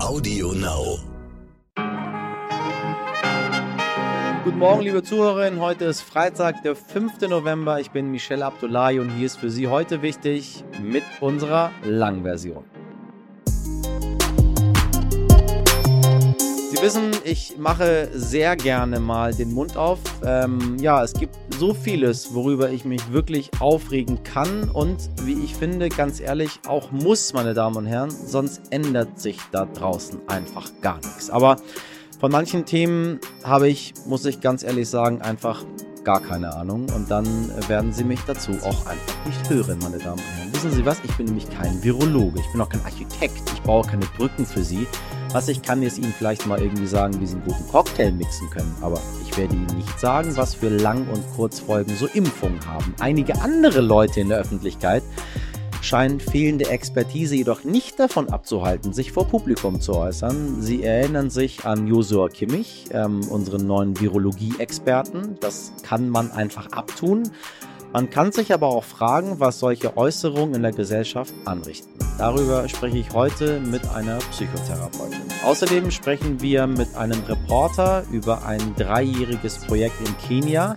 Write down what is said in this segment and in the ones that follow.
Audio Now. Guten Morgen, liebe Zuhörerinnen. Heute ist Freitag, der 5. November. Ich bin Michelle Abdullahi und hier ist für Sie heute wichtig mit unserer Langversion. Sie wissen, ich mache sehr gerne mal den Mund auf. Ähm, ja, es gibt so vieles, worüber ich mich wirklich aufregen kann und wie ich finde, ganz ehrlich, auch muss, meine Damen und Herren, sonst ändert sich da draußen einfach gar nichts. Aber von manchen Themen habe ich, muss ich ganz ehrlich sagen, einfach gar keine Ahnung und dann werden Sie mich dazu auch einfach nicht hören, meine Damen und Herren. Wissen Sie was? Ich bin nämlich kein Virologe, ich bin auch kein Architekt, ich baue keine Brücken für Sie. Was ich kann, ist Ihnen vielleicht mal irgendwie sagen, wie Sie einen guten Cocktail mixen können. Aber ich werde Ihnen nicht sagen, was für Lang- und Kurzfolgen so Impfungen haben. Einige andere Leute in der Öffentlichkeit scheinen fehlende Expertise jedoch nicht davon abzuhalten, sich vor Publikum zu äußern. Sie erinnern sich an Josua Kimmich, ähm, unseren neuen Virologie-Experten. Das kann man einfach abtun. Man kann sich aber auch fragen, was solche Äußerungen in der Gesellschaft anrichten. Darüber spreche ich heute mit einer Psychotherapeutin. Außerdem sprechen wir mit einem Reporter über ein dreijähriges Projekt in Kenia.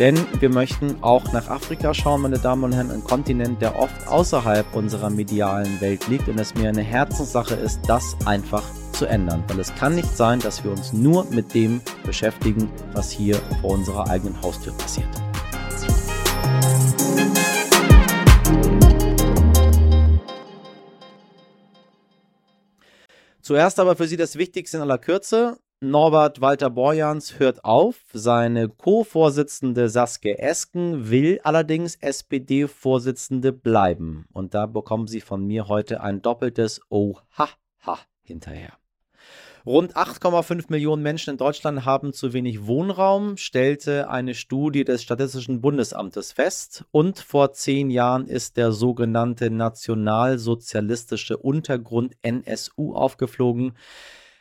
Denn wir möchten auch nach Afrika schauen, meine Damen und Herren, ein Kontinent, der oft außerhalb unserer medialen Welt liegt und es mir eine Herzenssache ist, das einfach zu ändern. Weil es kann nicht sein, dass wir uns nur mit dem beschäftigen, was hier vor unserer eigenen Haustür passiert. Zuerst aber für Sie das Wichtigste in aller Kürze. Norbert Walter Borjans hört auf. Seine Co-Vorsitzende Saskia Esken will allerdings SPD-Vorsitzende bleiben. Und da bekommen Sie von mir heute ein doppeltes Oha-ha hinterher. Rund 8,5 Millionen Menschen in Deutschland haben zu wenig Wohnraum, stellte eine Studie des Statistischen Bundesamtes fest. Und vor zehn Jahren ist der sogenannte nationalsozialistische Untergrund NSU aufgeflogen,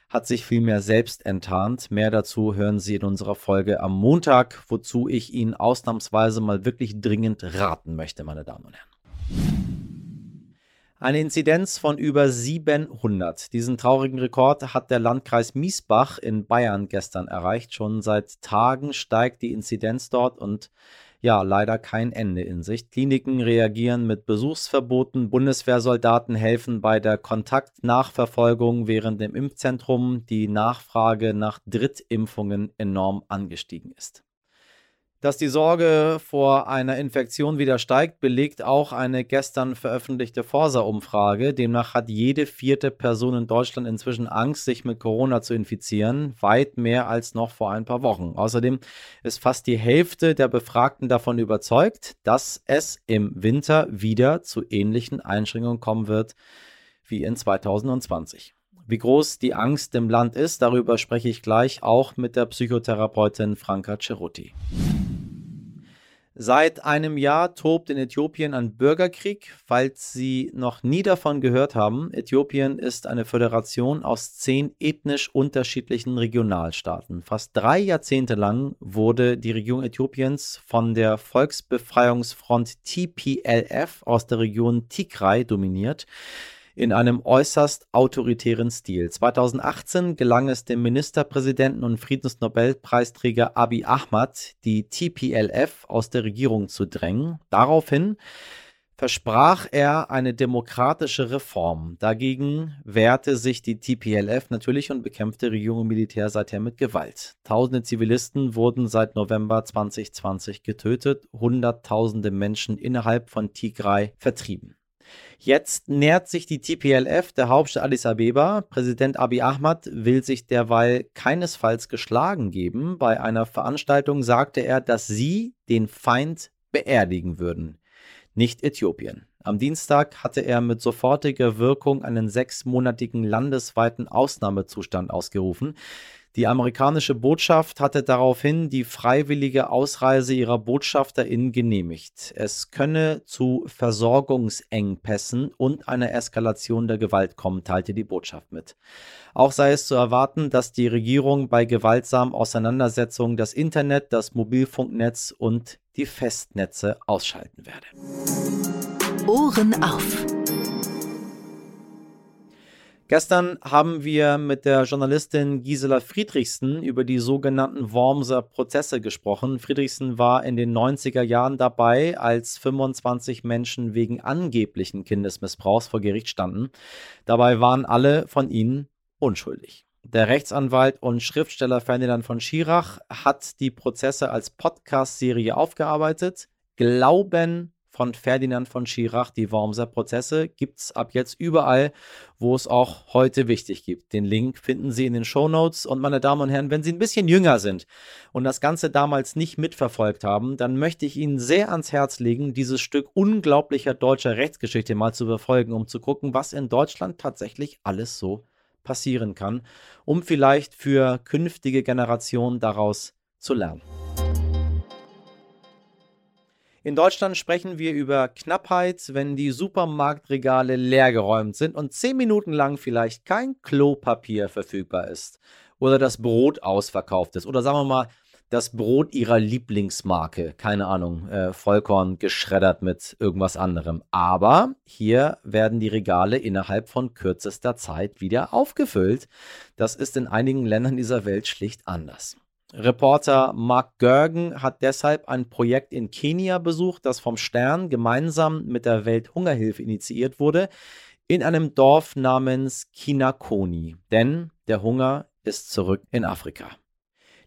hat sich vielmehr selbst enttarnt. Mehr dazu hören Sie in unserer Folge am Montag, wozu ich Ihnen ausnahmsweise mal wirklich dringend raten möchte, meine Damen und Herren. Eine Inzidenz von über 700. Diesen traurigen Rekord hat der Landkreis Miesbach in Bayern gestern erreicht. Schon seit Tagen steigt die Inzidenz dort und ja, leider kein Ende in Sicht. Kliniken reagieren mit Besuchsverboten, Bundeswehrsoldaten helfen bei der Kontaktnachverfolgung, während im Impfzentrum die Nachfrage nach Drittimpfungen enorm angestiegen ist. Dass die Sorge vor einer Infektion wieder steigt, belegt auch eine gestern veröffentlichte Forsa-Umfrage. Demnach hat jede vierte Person in Deutschland inzwischen Angst, sich mit Corona zu infizieren, weit mehr als noch vor ein paar Wochen. Außerdem ist fast die Hälfte der Befragten davon überzeugt, dass es im Winter wieder zu ähnlichen Einschränkungen kommen wird wie in 2020. Wie groß die Angst im Land ist, darüber spreche ich gleich auch mit der Psychotherapeutin Franka Ceruti. Seit einem Jahr tobt in Äthiopien ein Bürgerkrieg. Falls Sie noch nie davon gehört haben, Äthiopien ist eine Föderation aus zehn ethnisch unterschiedlichen Regionalstaaten. Fast drei Jahrzehnte lang wurde die Regierung Äthiopiens von der Volksbefreiungsfront TPLF aus der Region Tigray dominiert in einem äußerst autoritären Stil. 2018 gelang es dem Ministerpräsidenten und Friedensnobelpreisträger Abiy Ahmad, die TPLF aus der Regierung zu drängen. Daraufhin versprach er eine demokratische Reform. Dagegen wehrte sich die TPLF natürlich und bekämpfte Regierung und Militär seither mit Gewalt. Tausende Zivilisten wurden seit November 2020 getötet, Hunderttausende Menschen innerhalb von Tigray vertrieben. Jetzt nähert sich die TPLF der Hauptstadt Addis Abeba. Präsident Abiy Ahmad will sich derweil keinesfalls geschlagen geben. Bei einer Veranstaltung sagte er, dass sie den Feind beerdigen würden, nicht Äthiopien. Am Dienstag hatte er mit sofortiger Wirkung einen sechsmonatigen landesweiten Ausnahmezustand ausgerufen. Die amerikanische Botschaft hatte daraufhin die freiwillige Ausreise ihrer BotschafterInnen genehmigt. Es könne zu Versorgungsengpässen und einer Eskalation der Gewalt kommen, teilte die Botschaft mit. Auch sei es zu erwarten, dass die Regierung bei gewaltsamen Auseinandersetzungen das Internet, das Mobilfunknetz und die Festnetze ausschalten werde. Ohren auf. Gestern haben wir mit der Journalistin Gisela Friedrichsen über die sogenannten Wormser Prozesse gesprochen. Friedrichsen war in den 90er Jahren dabei, als 25 Menschen wegen angeblichen Kindesmissbrauchs vor Gericht standen. Dabei waren alle von ihnen unschuldig. Der Rechtsanwalt und Schriftsteller Ferdinand von Schirach hat die Prozesse als Podcast-Serie aufgearbeitet. Glauben von Ferdinand von Schirach, die Wormser Prozesse, gibt es ab jetzt überall, wo es auch heute wichtig gibt. Den Link finden Sie in den Show Notes. Und meine Damen und Herren, wenn Sie ein bisschen jünger sind und das Ganze damals nicht mitverfolgt haben, dann möchte ich Ihnen sehr ans Herz legen, dieses Stück unglaublicher deutscher Rechtsgeschichte mal zu verfolgen, um zu gucken, was in Deutschland tatsächlich alles so passieren kann, um vielleicht für künftige Generationen daraus zu lernen. In Deutschland sprechen wir über Knappheit, wenn die Supermarktregale leergeräumt sind und zehn Minuten lang vielleicht kein Klopapier verfügbar ist oder das Brot ausverkauft ist oder sagen wir mal das Brot ihrer Lieblingsmarke, keine Ahnung, äh, Vollkorn geschreddert mit irgendwas anderem. Aber hier werden die Regale innerhalb von kürzester Zeit wieder aufgefüllt. Das ist in einigen Ländern dieser Welt schlicht anders. Reporter Mark Görgen hat deshalb ein Projekt in Kenia besucht, das vom Stern gemeinsam mit der Welthungerhilfe initiiert wurde, in einem Dorf namens Kinakoni. Denn der Hunger ist zurück in Afrika.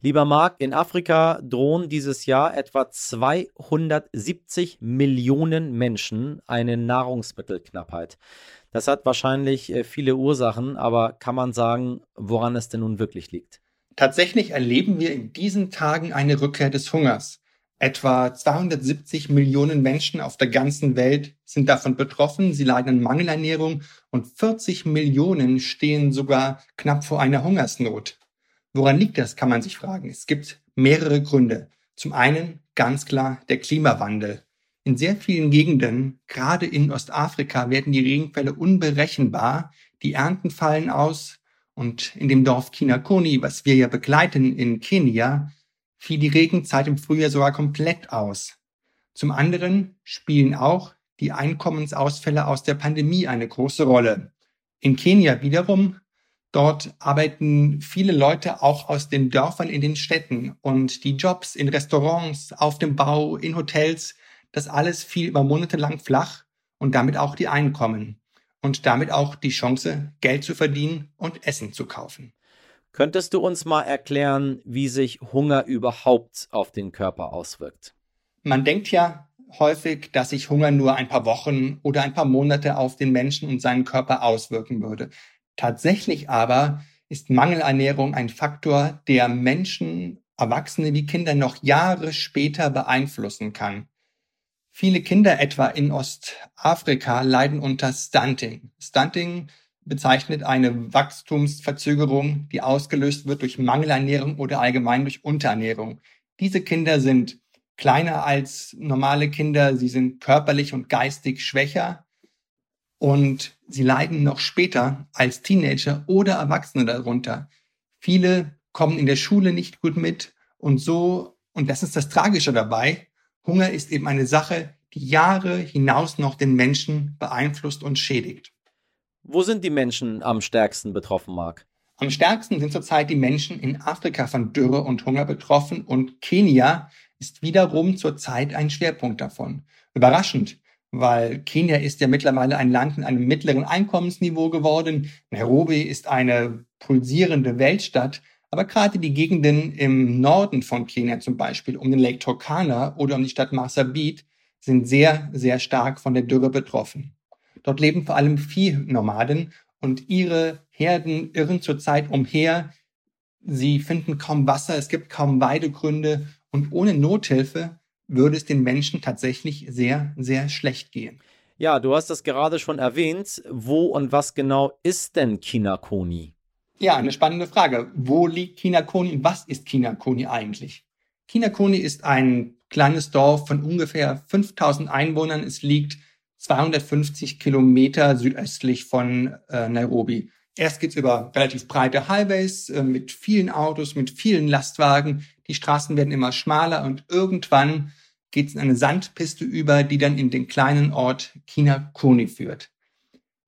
Lieber Marc, in Afrika drohen dieses Jahr etwa 270 Millionen Menschen eine Nahrungsmittelknappheit. Das hat wahrscheinlich äh, viele Ursachen, aber kann man sagen, woran es denn nun wirklich liegt? Tatsächlich erleben wir in diesen Tagen eine Rückkehr des Hungers. Etwa 270 Millionen Menschen auf der ganzen Welt sind davon betroffen. Sie leiden an Mangelernährung und 40 Millionen stehen sogar knapp vor einer Hungersnot. Woran liegt das, kann man sich fragen. Es gibt mehrere Gründe. Zum einen ganz klar der Klimawandel. In sehr vielen Gegenden, gerade in Ostafrika, werden die Regenfälle unberechenbar. Die Ernten fallen aus, und in dem Dorf Kinakoni, was wir ja begleiten in Kenia, fiel die Regenzeit im Frühjahr sogar komplett aus. Zum anderen spielen auch die Einkommensausfälle aus der Pandemie eine große Rolle. In Kenia wiederum, dort arbeiten viele Leute auch aus den Dörfern in den Städten und die Jobs in Restaurants, auf dem Bau, in Hotels, das alles fiel über Monate lang flach und damit auch die Einkommen und damit auch die Chance, Geld zu verdienen und Essen zu kaufen. Könntest du uns mal erklären, wie sich Hunger überhaupt auf den Körper auswirkt? Man denkt ja häufig, dass sich Hunger nur ein paar Wochen oder ein paar Monate auf den Menschen und seinen Körper auswirken würde. Tatsächlich aber ist Mangelernährung ein Faktor, der Menschen, Erwachsene wie Kinder noch Jahre später beeinflussen kann. Viele Kinder etwa in Ostafrika leiden unter Stunting. Stunting bezeichnet eine Wachstumsverzögerung, die ausgelöst wird durch Mangelernährung oder allgemein durch Unterernährung. Diese Kinder sind kleiner als normale Kinder, sie sind körperlich und geistig schwächer und sie leiden noch später als Teenager oder Erwachsene darunter. Viele kommen in der Schule nicht gut mit und so, und das ist das Tragische dabei, Hunger ist eben eine Sache, die Jahre hinaus noch den Menschen beeinflusst und schädigt. Wo sind die Menschen am stärksten betroffen, Marc? Am stärksten sind zurzeit die Menschen in Afrika von Dürre und Hunger betroffen und Kenia ist wiederum zurzeit ein Schwerpunkt davon. Überraschend, weil Kenia ist ja mittlerweile ein Land in einem mittleren Einkommensniveau geworden. Nairobi ist eine pulsierende Weltstadt, aber gerade die Gegenden im Norden von Kenia zum Beispiel, um den Lake Turkana oder um die Stadt Marsabit, sind sehr, sehr stark von der Dürre betroffen. Dort leben vor allem Viehnomaden und ihre Herden irren zurzeit umher. Sie finden kaum Wasser, es gibt kaum Weidegründe und ohne Nothilfe würde es den Menschen tatsächlich sehr, sehr schlecht gehen. Ja, du hast das gerade schon erwähnt. Wo und was genau ist denn Kinakoni? Ja, eine spannende Frage. Wo liegt Kinakoni und was ist Kinakoni eigentlich? Kinakoni ist ein kleines Dorf von ungefähr 5000 Einwohnern. Es liegt 250 Kilometer südöstlich von äh, Nairobi. Erst geht's über relativ breite Highways äh, mit vielen Autos, mit vielen Lastwagen. Die Straßen werden immer schmaler und irgendwann geht's in eine Sandpiste über, die dann in den kleinen Ort Kinakoni führt.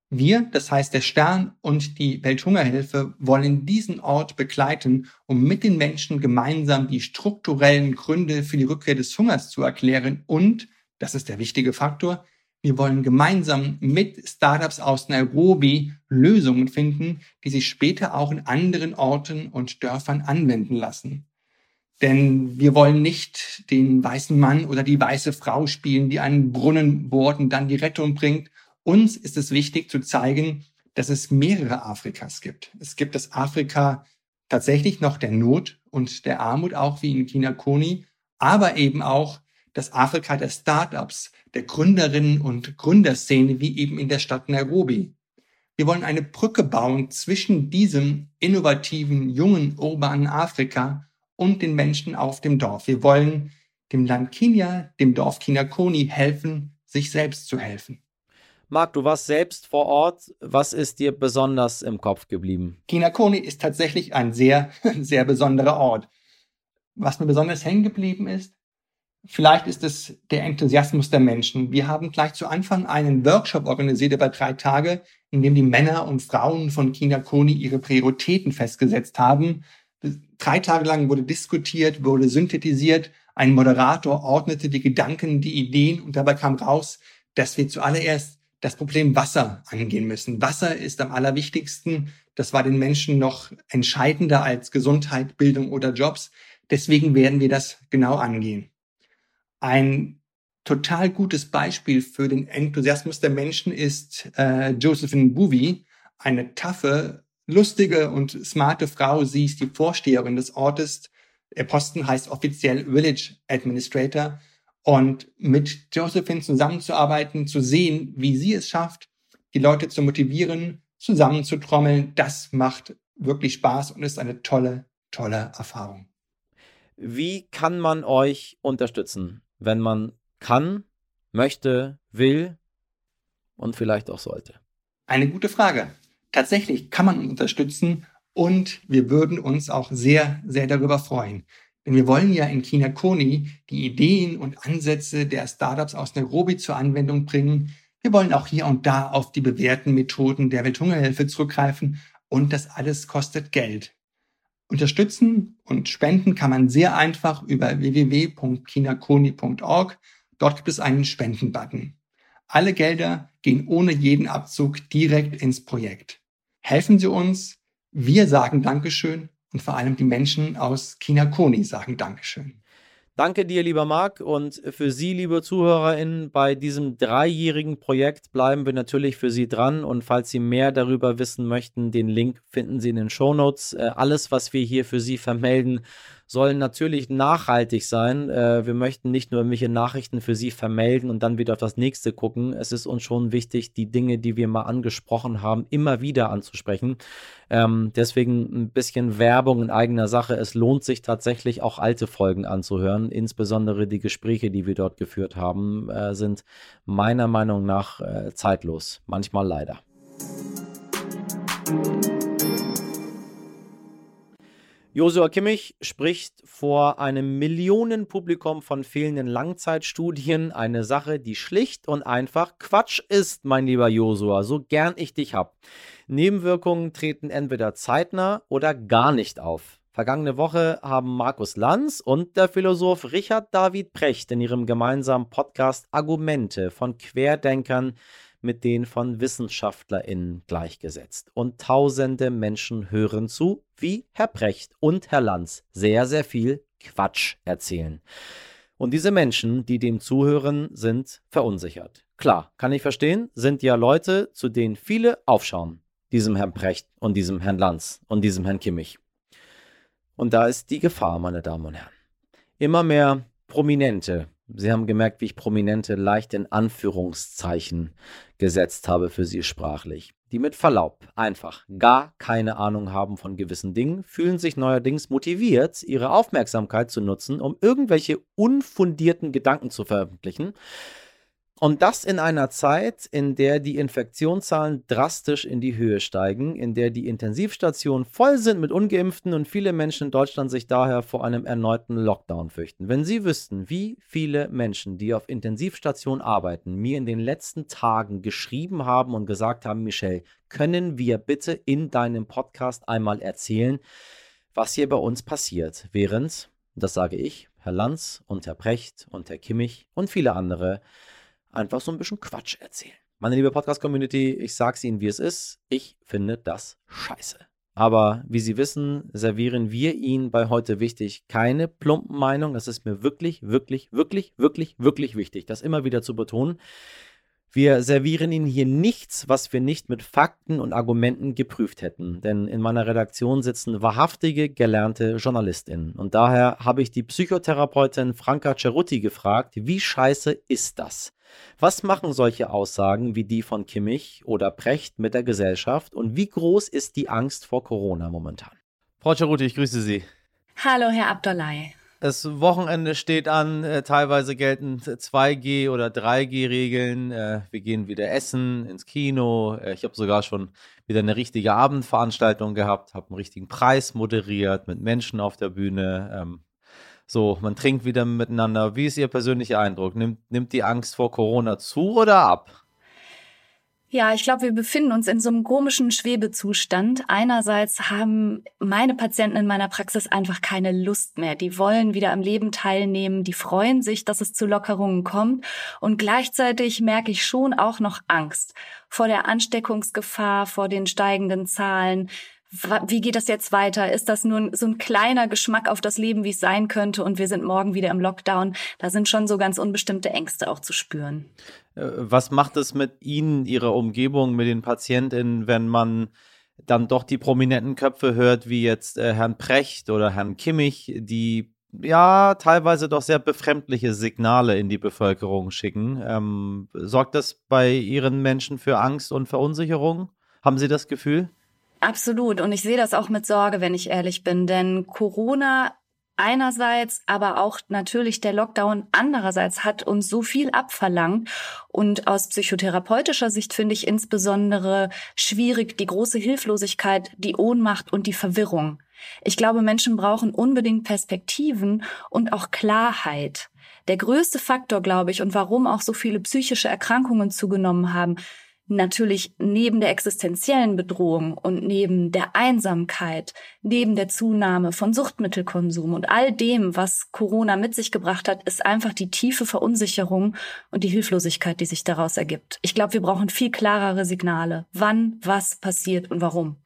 Wir, das heißt der Stern und die Welthungerhilfe, wollen diesen Ort begleiten, um mit den Menschen gemeinsam die strukturellen Gründe für die Rückkehr des Hungers zu erklären und, das ist der wichtige Faktor, wir wollen gemeinsam mit Startups aus Nairobi Lösungen finden, die sich später auch in anderen Orten und Dörfern anwenden lassen. Denn wir wollen nicht den weißen Mann oder die weiße Frau spielen, die einen Brunnen bohrt und dann die Rettung bringt, uns ist es wichtig zu zeigen, dass es mehrere Afrikas gibt. Es gibt das Afrika tatsächlich noch der Not und der Armut, auch wie in China Koni, aber eben auch das Afrika der Startups, der Gründerinnen und Gründerszene, wie eben in der Stadt Nairobi. Wir wollen eine Brücke bauen zwischen diesem innovativen, jungen, urbanen Afrika und den Menschen auf dem Dorf. Wir wollen dem Land Kenia, dem Dorf Kinakoni helfen, sich selbst zu helfen. Marc, du warst selbst vor Ort. Was ist dir besonders im Kopf geblieben? Kinakoni ist tatsächlich ein sehr, sehr besonderer Ort. Was mir besonders hängen geblieben ist, vielleicht ist es der Enthusiasmus der Menschen. Wir haben gleich zu Anfang einen Workshop organisiert über drei Tage, in dem die Männer und Frauen von Kinakoni ihre Prioritäten festgesetzt haben. Drei Tage lang wurde diskutiert, wurde synthetisiert. Ein Moderator ordnete die Gedanken, die Ideen und dabei kam raus, dass wir zuallererst das Problem Wasser angehen müssen. Wasser ist am allerwichtigsten. Das war den Menschen noch entscheidender als Gesundheit, Bildung oder Jobs. Deswegen werden wir das genau angehen. Ein total gutes Beispiel für den Enthusiasmus der Menschen ist äh, Josephine Bouvi, eine taffe, lustige und smarte Frau. Sie ist die Vorsteherin des Ortes. Der Posten heißt offiziell Village Administrator. Und mit Josephine zusammenzuarbeiten, zu sehen, wie sie es schafft, die Leute zu motivieren, zusammenzutrommeln, das macht wirklich Spaß und ist eine tolle, tolle Erfahrung. Wie kann man euch unterstützen, wenn man kann, möchte, will und vielleicht auch sollte? Eine gute Frage. Tatsächlich kann man uns unterstützen und wir würden uns auch sehr, sehr darüber freuen. Denn wir wollen ja in China Koni die Ideen und Ansätze der Startups aus Nairobi zur Anwendung bringen. Wir wollen auch hier und da auf die bewährten Methoden der Welthungerhilfe zurückgreifen und das alles kostet Geld. Unterstützen und spenden kann man sehr einfach über www.kinakoni.org. Dort gibt es einen Spenden-Button. Alle Gelder gehen ohne jeden Abzug direkt ins Projekt. Helfen Sie uns. Wir sagen Dankeschön und vor allem die Menschen aus Kinakoni sagen Dankeschön. Danke dir, lieber Marc. Und für Sie, liebe ZuhörerInnen, bei diesem dreijährigen Projekt bleiben wir natürlich für Sie dran. Und falls Sie mehr darüber wissen möchten, den Link finden Sie in den Shownotes. Äh, alles, was wir hier für Sie vermelden, sollen natürlich nachhaltig sein. Äh, wir möchten nicht nur irgendwelche Nachrichten für Sie vermelden und dann wieder auf das nächste gucken. Es ist uns schon wichtig, die Dinge, die wir mal angesprochen haben, immer wieder anzusprechen. Ähm, deswegen ein bisschen Werbung in eigener Sache. Es lohnt sich tatsächlich auch alte Folgen anzuhören. Insbesondere die Gespräche, die wir dort geführt haben, äh, sind meiner Meinung nach äh, zeitlos. Manchmal leider. Josua Kimmich spricht vor einem Millionenpublikum von fehlenden Langzeitstudien. Eine Sache, die schlicht und einfach Quatsch ist, mein lieber Josua, so gern ich dich hab. Nebenwirkungen treten entweder zeitnah oder gar nicht auf. Vergangene Woche haben Markus Lanz und der Philosoph Richard David Precht in ihrem gemeinsamen Podcast Argumente von Querdenkern mit denen von WissenschaftlerInnen gleichgesetzt. Und tausende Menschen hören zu, wie Herr Precht und Herr Lanz sehr, sehr viel Quatsch erzählen. Und diese Menschen, die dem zuhören, sind verunsichert. Klar, kann ich verstehen, sind ja Leute, zu denen viele aufschauen. Diesem Herrn Precht und diesem Herrn Lanz und diesem Herrn Kimmich. Und da ist die Gefahr, meine Damen und Herren. Immer mehr Prominente Sie haben gemerkt, wie ich Prominente leicht in Anführungszeichen gesetzt habe für Sie sprachlich. Die mit Verlaub einfach gar keine Ahnung haben von gewissen Dingen, fühlen sich neuerdings motiviert, ihre Aufmerksamkeit zu nutzen, um irgendwelche unfundierten Gedanken zu veröffentlichen, Und das in einer Zeit, in der die Infektionszahlen drastisch in die Höhe steigen, in der die Intensivstationen voll sind mit ungeimpften und viele Menschen in Deutschland sich daher vor einem erneuten Lockdown fürchten. Wenn Sie wüssten, wie viele Menschen, die auf Intensivstationen arbeiten, mir in den letzten Tagen geschrieben haben und gesagt haben, Michelle, können wir bitte in deinem Podcast einmal erzählen, was hier bei uns passiert, während, das sage ich, Herr Lanz und Herr Precht und Herr Kimmich und viele andere einfach so ein bisschen Quatsch erzählen. Meine liebe Podcast-Community, ich sag's Ihnen, wie es ist. Ich finde das scheiße. Aber wie Sie wissen, servieren wir Ihnen bei heute wichtig keine plumpen Meinung. Das ist mir wirklich, wirklich, wirklich, wirklich, wirklich wichtig, das immer wieder zu betonen. Wir servieren Ihnen hier nichts, was wir nicht mit Fakten und Argumenten geprüft hätten. Denn in meiner Redaktion sitzen wahrhaftige, gelernte JournalistInnen. Und daher habe ich die Psychotherapeutin Franka Cerutti gefragt, wie scheiße ist das? Was machen solche Aussagen wie die von Kimmich oder Precht mit der Gesellschaft und wie groß ist die Angst vor Corona momentan? Frau Ceruti, ich grüße Sie. Hallo, Herr Abdullahi. Das Wochenende steht an, äh, teilweise gelten 2G oder 3G-Regeln. Äh, wir gehen wieder essen, ins Kino. Äh, ich habe sogar schon wieder eine richtige Abendveranstaltung gehabt, habe einen richtigen Preis moderiert mit Menschen auf der Bühne. Ähm, so, man trinkt wieder miteinander. Wie ist Ihr persönlicher Eindruck? Nimmt, nimmt die Angst vor Corona zu oder ab? Ja, ich glaube, wir befinden uns in so einem komischen Schwebezustand. Einerseits haben meine Patienten in meiner Praxis einfach keine Lust mehr. Die wollen wieder am Leben teilnehmen, die freuen sich, dass es zu Lockerungen kommt. Und gleichzeitig merke ich schon auch noch Angst vor der Ansteckungsgefahr, vor den steigenden Zahlen wie geht das jetzt weiter? Ist das nur so ein kleiner Geschmack auf das Leben, wie es sein könnte und wir sind morgen wieder im Lockdown? Da sind schon so ganz unbestimmte Ängste auch zu spüren. Äh, was macht es mit Ihnen, Ihrer Umgebung, mit den Patientinnen, wenn man dann doch die prominenten Köpfe hört, wie jetzt äh, Herrn Precht oder Herrn Kimmich, die ja teilweise doch sehr befremdliche Signale in die Bevölkerung schicken. Ähm, sorgt das bei Ihren Menschen für Angst und Verunsicherung? Haben Sie das Gefühl? Absolut. Und ich sehe das auch mit Sorge, wenn ich ehrlich bin. Denn Corona einerseits, aber auch natürlich der Lockdown andererseits hat uns so viel abverlangt. Und aus psychotherapeutischer Sicht finde ich insbesondere schwierig die große Hilflosigkeit, die Ohnmacht und die Verwirrung. Ich glaube, Menschen brauchen unbedingt Perspektiven und auch Klarheit. Der größte Faktor, glaube ich, und warum auch so viele psychische Erkrankungen zugenommen haben, natürlich neben der existenziellen Bedrohung und neben der Einsamkeit, neben der Zunahme von Suchtmittelkonsum und all dem, was Corona mit sich gebracht hat, ist einfach die tiefe Verunsicherung und die Hilflosigkeit, die sich daraus ergibt. Ich glaube, wir brauchen viel klarere Signale, wann was passiert und warum.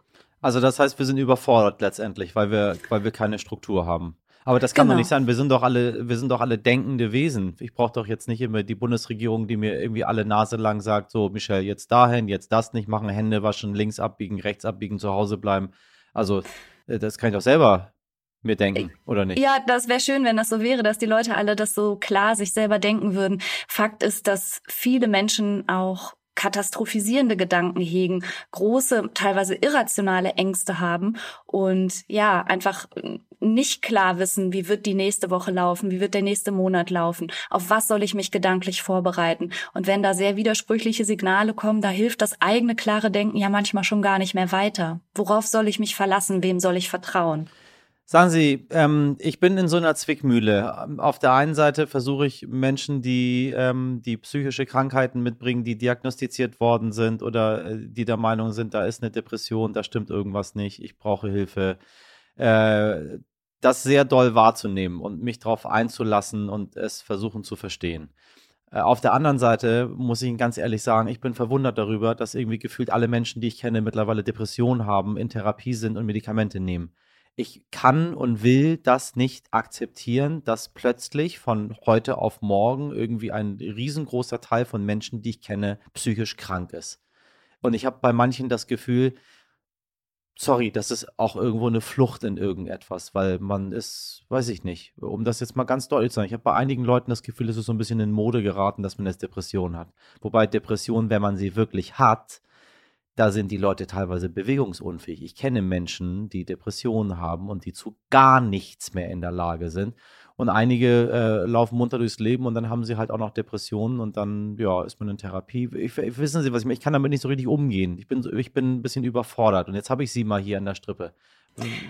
Also das heißt, wir sind überfordert letztendlich, weil wir, weil wir keine Struktur haben. Aber das kann genau. doch nicht sein. Wir sind doch alle, wir sind doch alle denkende Wesen. Ich brauche doch jetzt nicht immer die Bundesregierung, die mir irgendwie alle Nase lang sagt, so, Michelle, jetzt dahin, jetzt das nicht machen, Hände waschen, links abbiegen, rechts abbiegen, zu Hause bleiben. Also, äh, das kann ich doch selber mir denken, oder nicht? Ja, das wäre schön, wenn das so wäre, dass die Leute alle das so klar sich selber denken würden. Fakt ist, dass viele Menschen auch katastrophisierende Gedanken hegen, große, teilweise irrationale Ängste haben und ja, einfach nicht klar wissen, wie wird die nächste Woche laufen, wie wird der nächste Monat laufen, auf was soll ich mich gedanklich vorbereiten. Und wenn da sehr widersprüchliche Signale kommen, da hilft das eigene klare Denken ja manchmal schon gar nicht mehr weiter. Worauf soll ich mich verlassen? Wem soll ich vertrauen? Sagen Sie, ähm, ich bin in so einer Zwickmühle. Auf der einen Seite versuche ich Menschen, die, ähm, die psychische Krankheiten mitbringen, die diagnostiziert worden sind oder äh, die der Meinung sind, da ist eine Depression, da stimmt irgendwas nicht, ich brauche Hilfe, äh, das sehr doll wahrzunehmen und mich darauf einzulassen und es versuchen zu verstehen. Äh, auf der anderen Seite muss ich Ihnen ganz ehrlich sagen, ich bin verwundert darüber, dass irgendwie gefühlt alle Menschen, die ich kenne, mittlerweile Depressionen haben, in Therapie sind und Medikamente nehmen ich kann und will das nicht akzeptieren, dass plötzlich von heute auf morgen irgendwie ein riesengroßer Teil von Menschen, die ich kenne, psychisch krank ist. Und ich habe bei manchen das Gefühl, sorry, das ist auch irgendwo eine Flucht in irgendetwas, weil man ist, weiß ich nicht, um das jetzt mal ganz deutlich zu sagen, ich habe bei einigen Leuten das Gefühl, es ist so ein bisschen in Mode geraten, dass man jetzt Depression hat. Wobei Depression, wenn man sie wirklich hat, da sind die Leute teilweise bewegungsunfähig. Ich kenne Menschen, die Depressionen haben und die zu gar nichts mehr in der Lage sind. Und einige äh, laufen munter durchs Leben und dann haben sie halt auch noch Depressionen und dann, ja, ist man in Therapie. Ich, wissen Sie, was ich meine? Ich kann damit nicht so richtig umgehen. Ich bin, ich bin ein bisschen überfordert und jetzt habe ich Sie mal hier an der Strippe.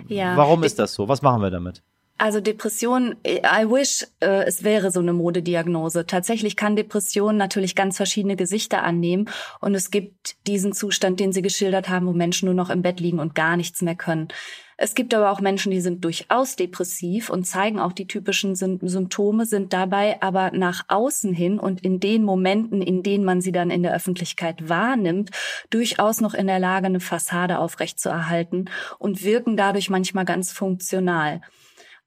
Ja, Warum ist das so? Was machen wir damit? Also Depression, I wish äh, es wäre so eine Modediagnose. Tatsächlich kann Depression natürlich ganz verschiedene Gesichter annehmen und es gibt diesen Zustand, den Sie geschildert haben, wo Menschen nur noch im Bett liegen und gar nichts mehr können. Es gibt aber auch Menschen, die sind durchaus depressiv und zeigen auch die typischen Symptome, sind dabei aber nach außen hin und in den Momenten, in denen man sie dann in der Öffentlichkeit wahrnimmt, durchaus noch in der Lage, eine Fassade aufrechtzuerhalten und wirken dadurch manchmal ganz funktional.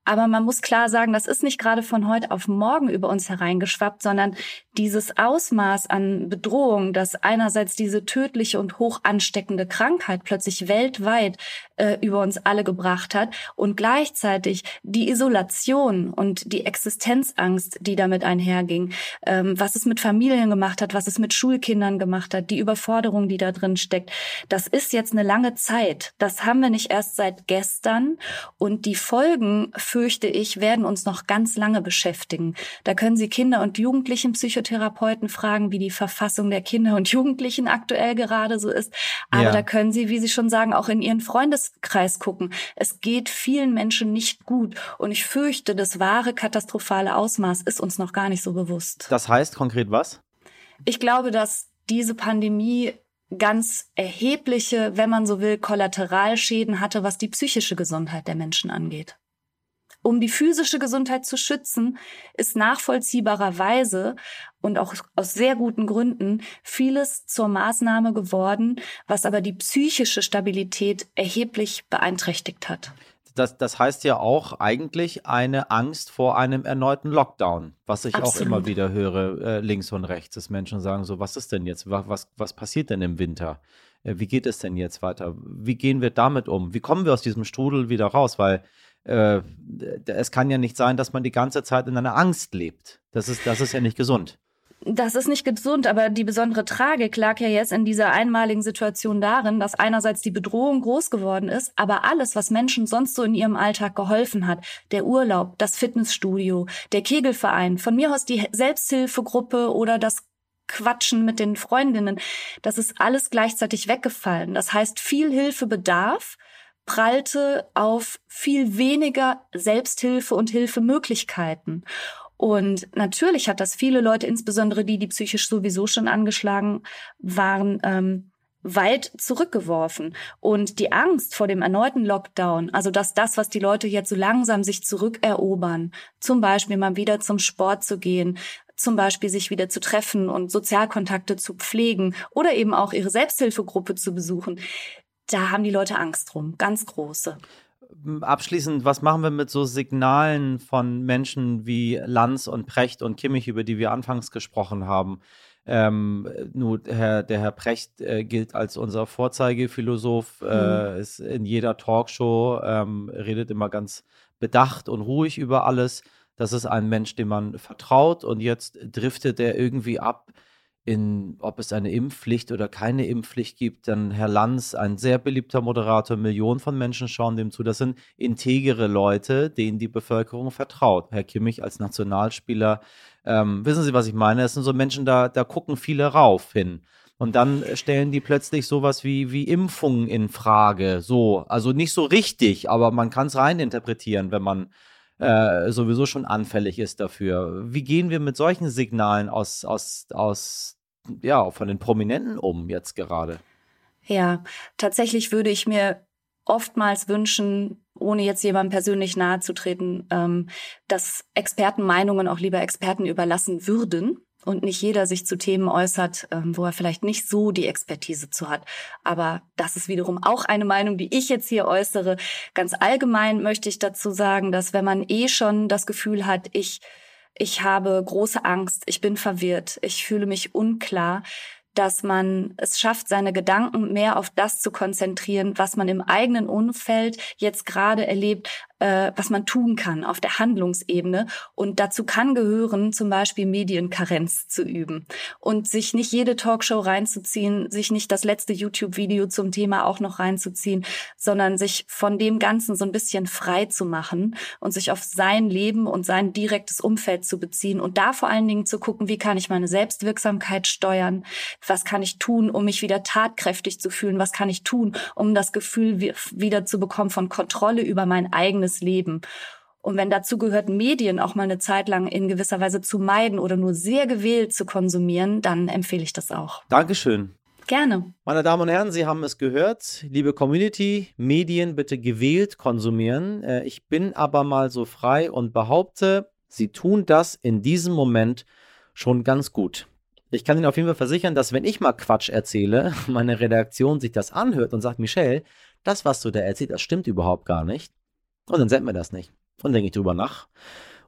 Aber man muss klar sagen, das ist nicht gerade von heute auf morgen über uns hereingeschwappt, sondern dieses Ausmaß an Bedrohung, dass einerseits diese tödliche und hoch ansteckende Krankheit plötzlich weltweit äh, über uns alle gebracht hat und gleichzeitig die Isolation und die Existenzangst, die damit einherging, ähm, was es mit Familien gemacht hat, was es mit Schulkindern gemacht hat, die Überforderung, die da drin steckt, das ist jetzt eine lange Zeit. Das haben wir nicht erst seit gestern und die Folgen fürchte ich, werden uns noch ganz lange beschäftigen. Da können Sie Kinder und Jugendlichen Psychotherapeuten fragen, wie die Verfassung der Kinder und Jugendlichen aktuell gerade so ist. Aber ja. da können Sie, wie Sie schon sagen, auch in Ihren Freundeskreis gucken. Es geht vielen Menschen nicht gut. Und ich fürchte, das wahre katastrophale Ausmaß ist uns noch gar nicht so bewusst. Das heißt konkret was? Ich glaube, dass diese Pandemie ganz erhebliche, wenn man so will, Kollateralschäden hatte, was die psychische Gesundheit der Menschen angeht um die physische Gesundheit zu schützen, ist nachvollziehbarerweise und auch aus sehr guten Gründen vieles zur Maßnahme geworden, was aber die psychische Stabilität erheblich beeinträchtigt hat. Das, das heißt ja auch eigentlich eine Angst vor einem erneuten Lockdown, was ich Absolut. auch immer wieder höre, äh, links und rechts, dass Menschen sagen so, was ist denn jetzt, was, was, passiert denn im Winter? Äh, wie geht es denn jetzt weiter? Wie gehen wir damit um? Wie kommen wir aus diesem Strudel wieder raus? Weil äh, es kann ja nicht sein, dass man die ganze Zeit in einer Angst lebt. Das ist, das ist ja nicht gesund. Das ist nicht gesund, aber die besondere Tragik lag ja jetzt in dieser einmaligen Situation darin, dass einerseits die Bedrohung groß geworden ist, aber alles, was Menschen sonst so in ihrem Alltag geholfen hat, der Urlaub, das Fitnessstudio, der Kegelverein, von mir aus die Selbsthilfegruppe oder das Quatschen mit den Freundinnen, das ist alles gleichzeitig weggefallen. Das heißt, viel Hilfebedarf prallte auf viel weniger Selbsthilfe und Hilfemöglichkeiten. Und natürlich hat das viele Leute, insbesondere die, die psychisch sowieso schon angeschlagen waren, ähm, weit zurückgeworfen. Und die Angst vor dem erneuten Lockdown, also dass das, was die Leute jetzt so langsam sich zurückerobern, zum Beispiel mal wieder zum Sport zu gehen, zum Beispiel sich wieder zu treffen und Sozialkontakte zu pflegen oder eben auch ihre Selbsthilfegruppe zu besuchen, da haben die Leute Angst drum, ganz große. Abschließend, was machen wir mit so Signalen von Menschen wie Lanz und Precht und Kimmich, über die wir anfangs gesprochen haben? Ähm, nur Herr, der Herr Precht äh, gilt als unser Vorzeigephilosoph, äh, mhm. ist in jeder Talkshow, ähm, redet immer ganz bedacht und ruhig über alles. Das ist ein Mensch, dem man vertraut und jetzt driftet er irgendwie ab in, ob es eine Impfpflicht oder keine Impfpflicht gibt, dann Herr Lanz, ein sehr beliebter Moderator, Millionen von Menschen schauen dem zu. Das sind integere Leute, denen die Bevölkerung vertraut. Herr Kimmich als Nationalspieler, ähm, wissen Sie, was ich meine? Das sind so Menschen, da, da gucken viele rauf hin. Und dann stellen die plötzlich sowas wie, wie Impfungen in Frage. So, also nicht so richtig, aber man kann es reininterpretieren, wenn man äh, sowieso schon anfällig ist dafür. Wie gehen wir mit solchen Signalen aus, aus, aus, ja, von den Prominenten um jetzt gerade? Ja, tatsächlich würde ich mir oftmals wünschen, ohne jetzt jemandem persönlich nahezutreten, ähm, dass Experten Meinungen auch lieber Experten überlassen würden und nicht jeder sich zu Themen äußert, ähm, wo er vielleicht nicht so die Expertise zu hat. Aber das ist wiederum auch eine Meinung, die ich jetzt hier äußere. Ganz allgemein möchte ich dazu sagen, dass wenn man eh schon das Gefühl hat, ich ich habe große Angst, ich bin verwirrt, ich fühle mich unklar, dass man es schafft, seine Gedanken mehr auf das zu konzentrieren, was man im eigenen Umfeld jetzt gerade erlebt, äh, was man tun kann auf der Handlungsebene. Und dazu kann gehören, zum Beispiel Medienkarenz zu üben und sich nicht jede Talkshow reinzuziehen, sich nicht das letzte YouTube-Video zum Thema auch noch reinzuziehen, sondern sich von dem Ganzen so ein bisschen frei zu machen und sich auf sein Leben und sein direktes Umfeld zu beziehen und da vor allen Dingen zu gucken, wie kann ich meine Selbstwirksamkeit steuern, was kann ich tun, um mich wieder tatkräftig zu fühlen, was kann ich tun, um das Gefühl wieder zu bekommen von Kontrolle über mein eigenes Leben. Und wenn dazu gehört, Medien auch mal eine Zeit lang in gewisser Weise zu meiden oder nur sehr gewählt zu konsumieren, dann empfehle ich das auch. Dankeschön. Gerne. Meine Damen und Herren, Sie haben es gehört. Liebe Community, Medien bitte gewählt konsumieren. Äh, ich bin aber mal so frei und behaupte, Sie tun das in diesem Moment schon ganz gut. Ich kann Ihnen auf jeden Fall versichern, dass wenn ich mal Quatsch erzähle, meine Redaktion sich das anhört und sagt, Michelle, das, was du da erzählst, das stimmt überhaupt gar nicht. Und dann sendet mir das nicht. Und denke ich drüber nach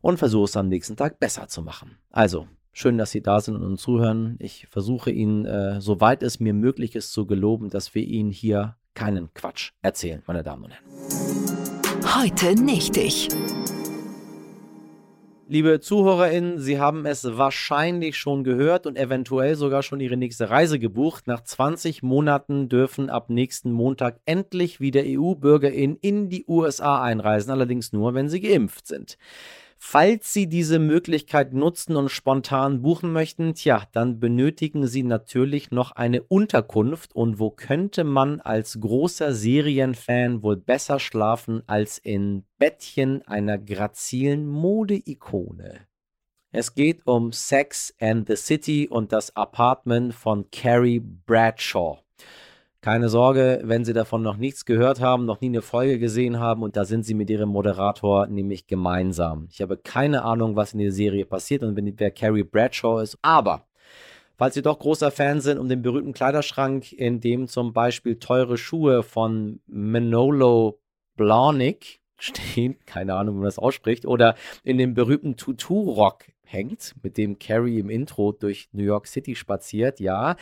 und versuche es am nächsten Tag besser zu machen. Also, Schön, dass Sie da sind und uns zuhören. Ich versuche Ihnen, äh, soweit es mir möglich ist, zu geloben, dass wir Ihnen hier keinen Quatsch erzählen, meine Damen und Herren. Heute nicht ich. Liebe ZuhörerInnen, Sie haben es wahrscheinlich schon gehört und eventuell sogar schon Ihre nächste Reise gebucht. Nach 20 Monaten dürfen ab nächsten Montag endlich wieder EU-BürgerInnen in die USA einreisen, allerdings nur, wenn sie geimpft sind. Falls Sie diese Möglichkeit nutzen und spontan buchen möchten, tja, dann benötigen Sie natürlich noch eine Unterkunft. Und wo könnte man als großer Serienfan wohl besser schlafen als in Bettchen einer grazilen Modeikone? Es geht um Sex and the City und das Apartment von Carrie Bradshaw. Keine Sorge, wenn Sie davon noch nichts gehört haben, noch nie eine Folge gesehen haben und da sind Sie mit Ihrem Moderator nämlich gemeinsam. Ich habe keine Ahnung, was in der Serie passiert und wer Carrie Bradshaw ist, aber falls Sie doch großer Fan sind um den berühmten Kleiderschrank, in dem zum Beispiel teure Schuhe von Manolo Blahnik stehen, keine Ahnung, wie man das ausspricht, oder in dem berühmten Tutu-Rock hängt, mit dem Carrie im Intro durch New York City spaziert. Ja,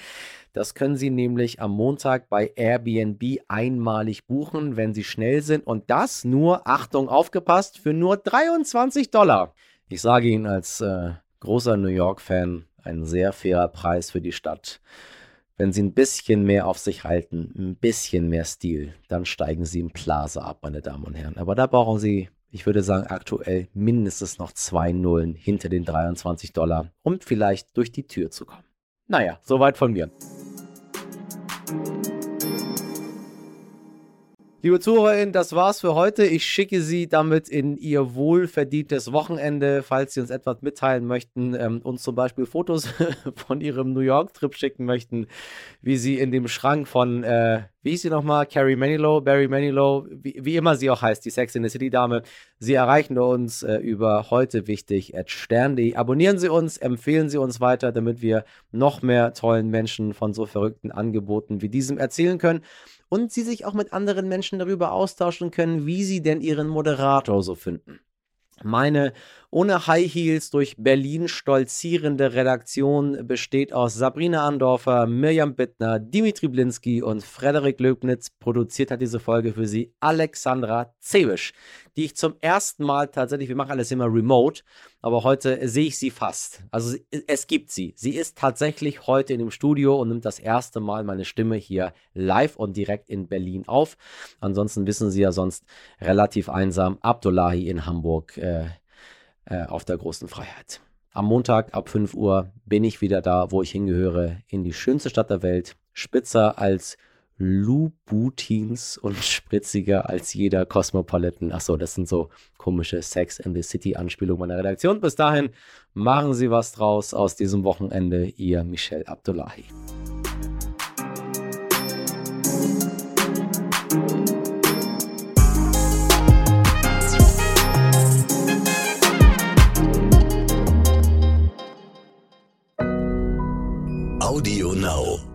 das können Sie nämlich am Montag bei Airbnb einmalig buchen, wenn Sie schnell sind. Und das nur, Achtung, aufgepasst, für nur 23 Dollar. Ich sage Ihnen als äh, großer New York-Fan, ein sehr fairer Preis für die Stadt. Wenn Sie ein bisschen mehr auf sich halten, ein bisschen mehr Stil, dann steigen Sie im Plaza ab, meine Damen und Herren. Aber da brauchen Sie ich würde sagen, aktuell mindestens noch zwei Nullen hinter den 23 Dollar, um vielleicht durch die Tür zu kommen. Naja, soweit von mir. Liebe ZuhörerInnen, das war's für heute. Ich schicke Sie damit in Ihr wohlverdientes Wochenende. Falls Sie uns etwas mitteilen möchten, ähm, uns zum Beispiel Fotos von Ihrem New York-Trip schicken möchten, wie Sie in dem Schrank von, äh, wie hieß sie nochmal? Carrie Manilow, Barry Manilow, wie, wie, immer sie auch heißt, die Sex in the City-Dame. Sie erreichen uns äh, über heute wichtig at stern.de. Abonnieren Sie uns, empfehlen Sie uns weiter, damit wir noch mehr tollen Menschen von so verrückten Angeboten wie diesem erzählen können und sie sich auch mit anderen Menschen darüber austauschen können, wie sie denn ihren Moderator so finden. Meine ohne High Heels durch Berlin stolzierende Redaktion besteht aus Sabrina Andorfer, Mirjam Bittner, Dimitri Blinski und Frederik Löbnitz. Produziert hat diese Folge für Sie Alexandra Zebisch, die ich zum ersten Mal tatsächlich, wir machen alles immer remote, aber heute sehe ich sie fast. Also es gibt sie. Sie ist tatsächlich heute in dem Studio und nimmt das erste Mal meine Stimme hier live und direkt in Berlin auf. Ansonsten wissen Sie ja sonst relativ einsam. Abdullahi in Hamburg. Äh, äh, auf der großen Freiheit. Am Montag ab 5 Uhr bin ich wieder da, wo ich hingehöre, in die schönste Stadt der Welt, spitzer als Lubutins und spritziger als jeder Cosmopolitan. Achso, das sind so komische Sex in the City Anspielungen meiner Redaktion. Bis dahin machen Sie was draus aus diesem Wochenende. Ihr Michel Abdullahi. Audio Now.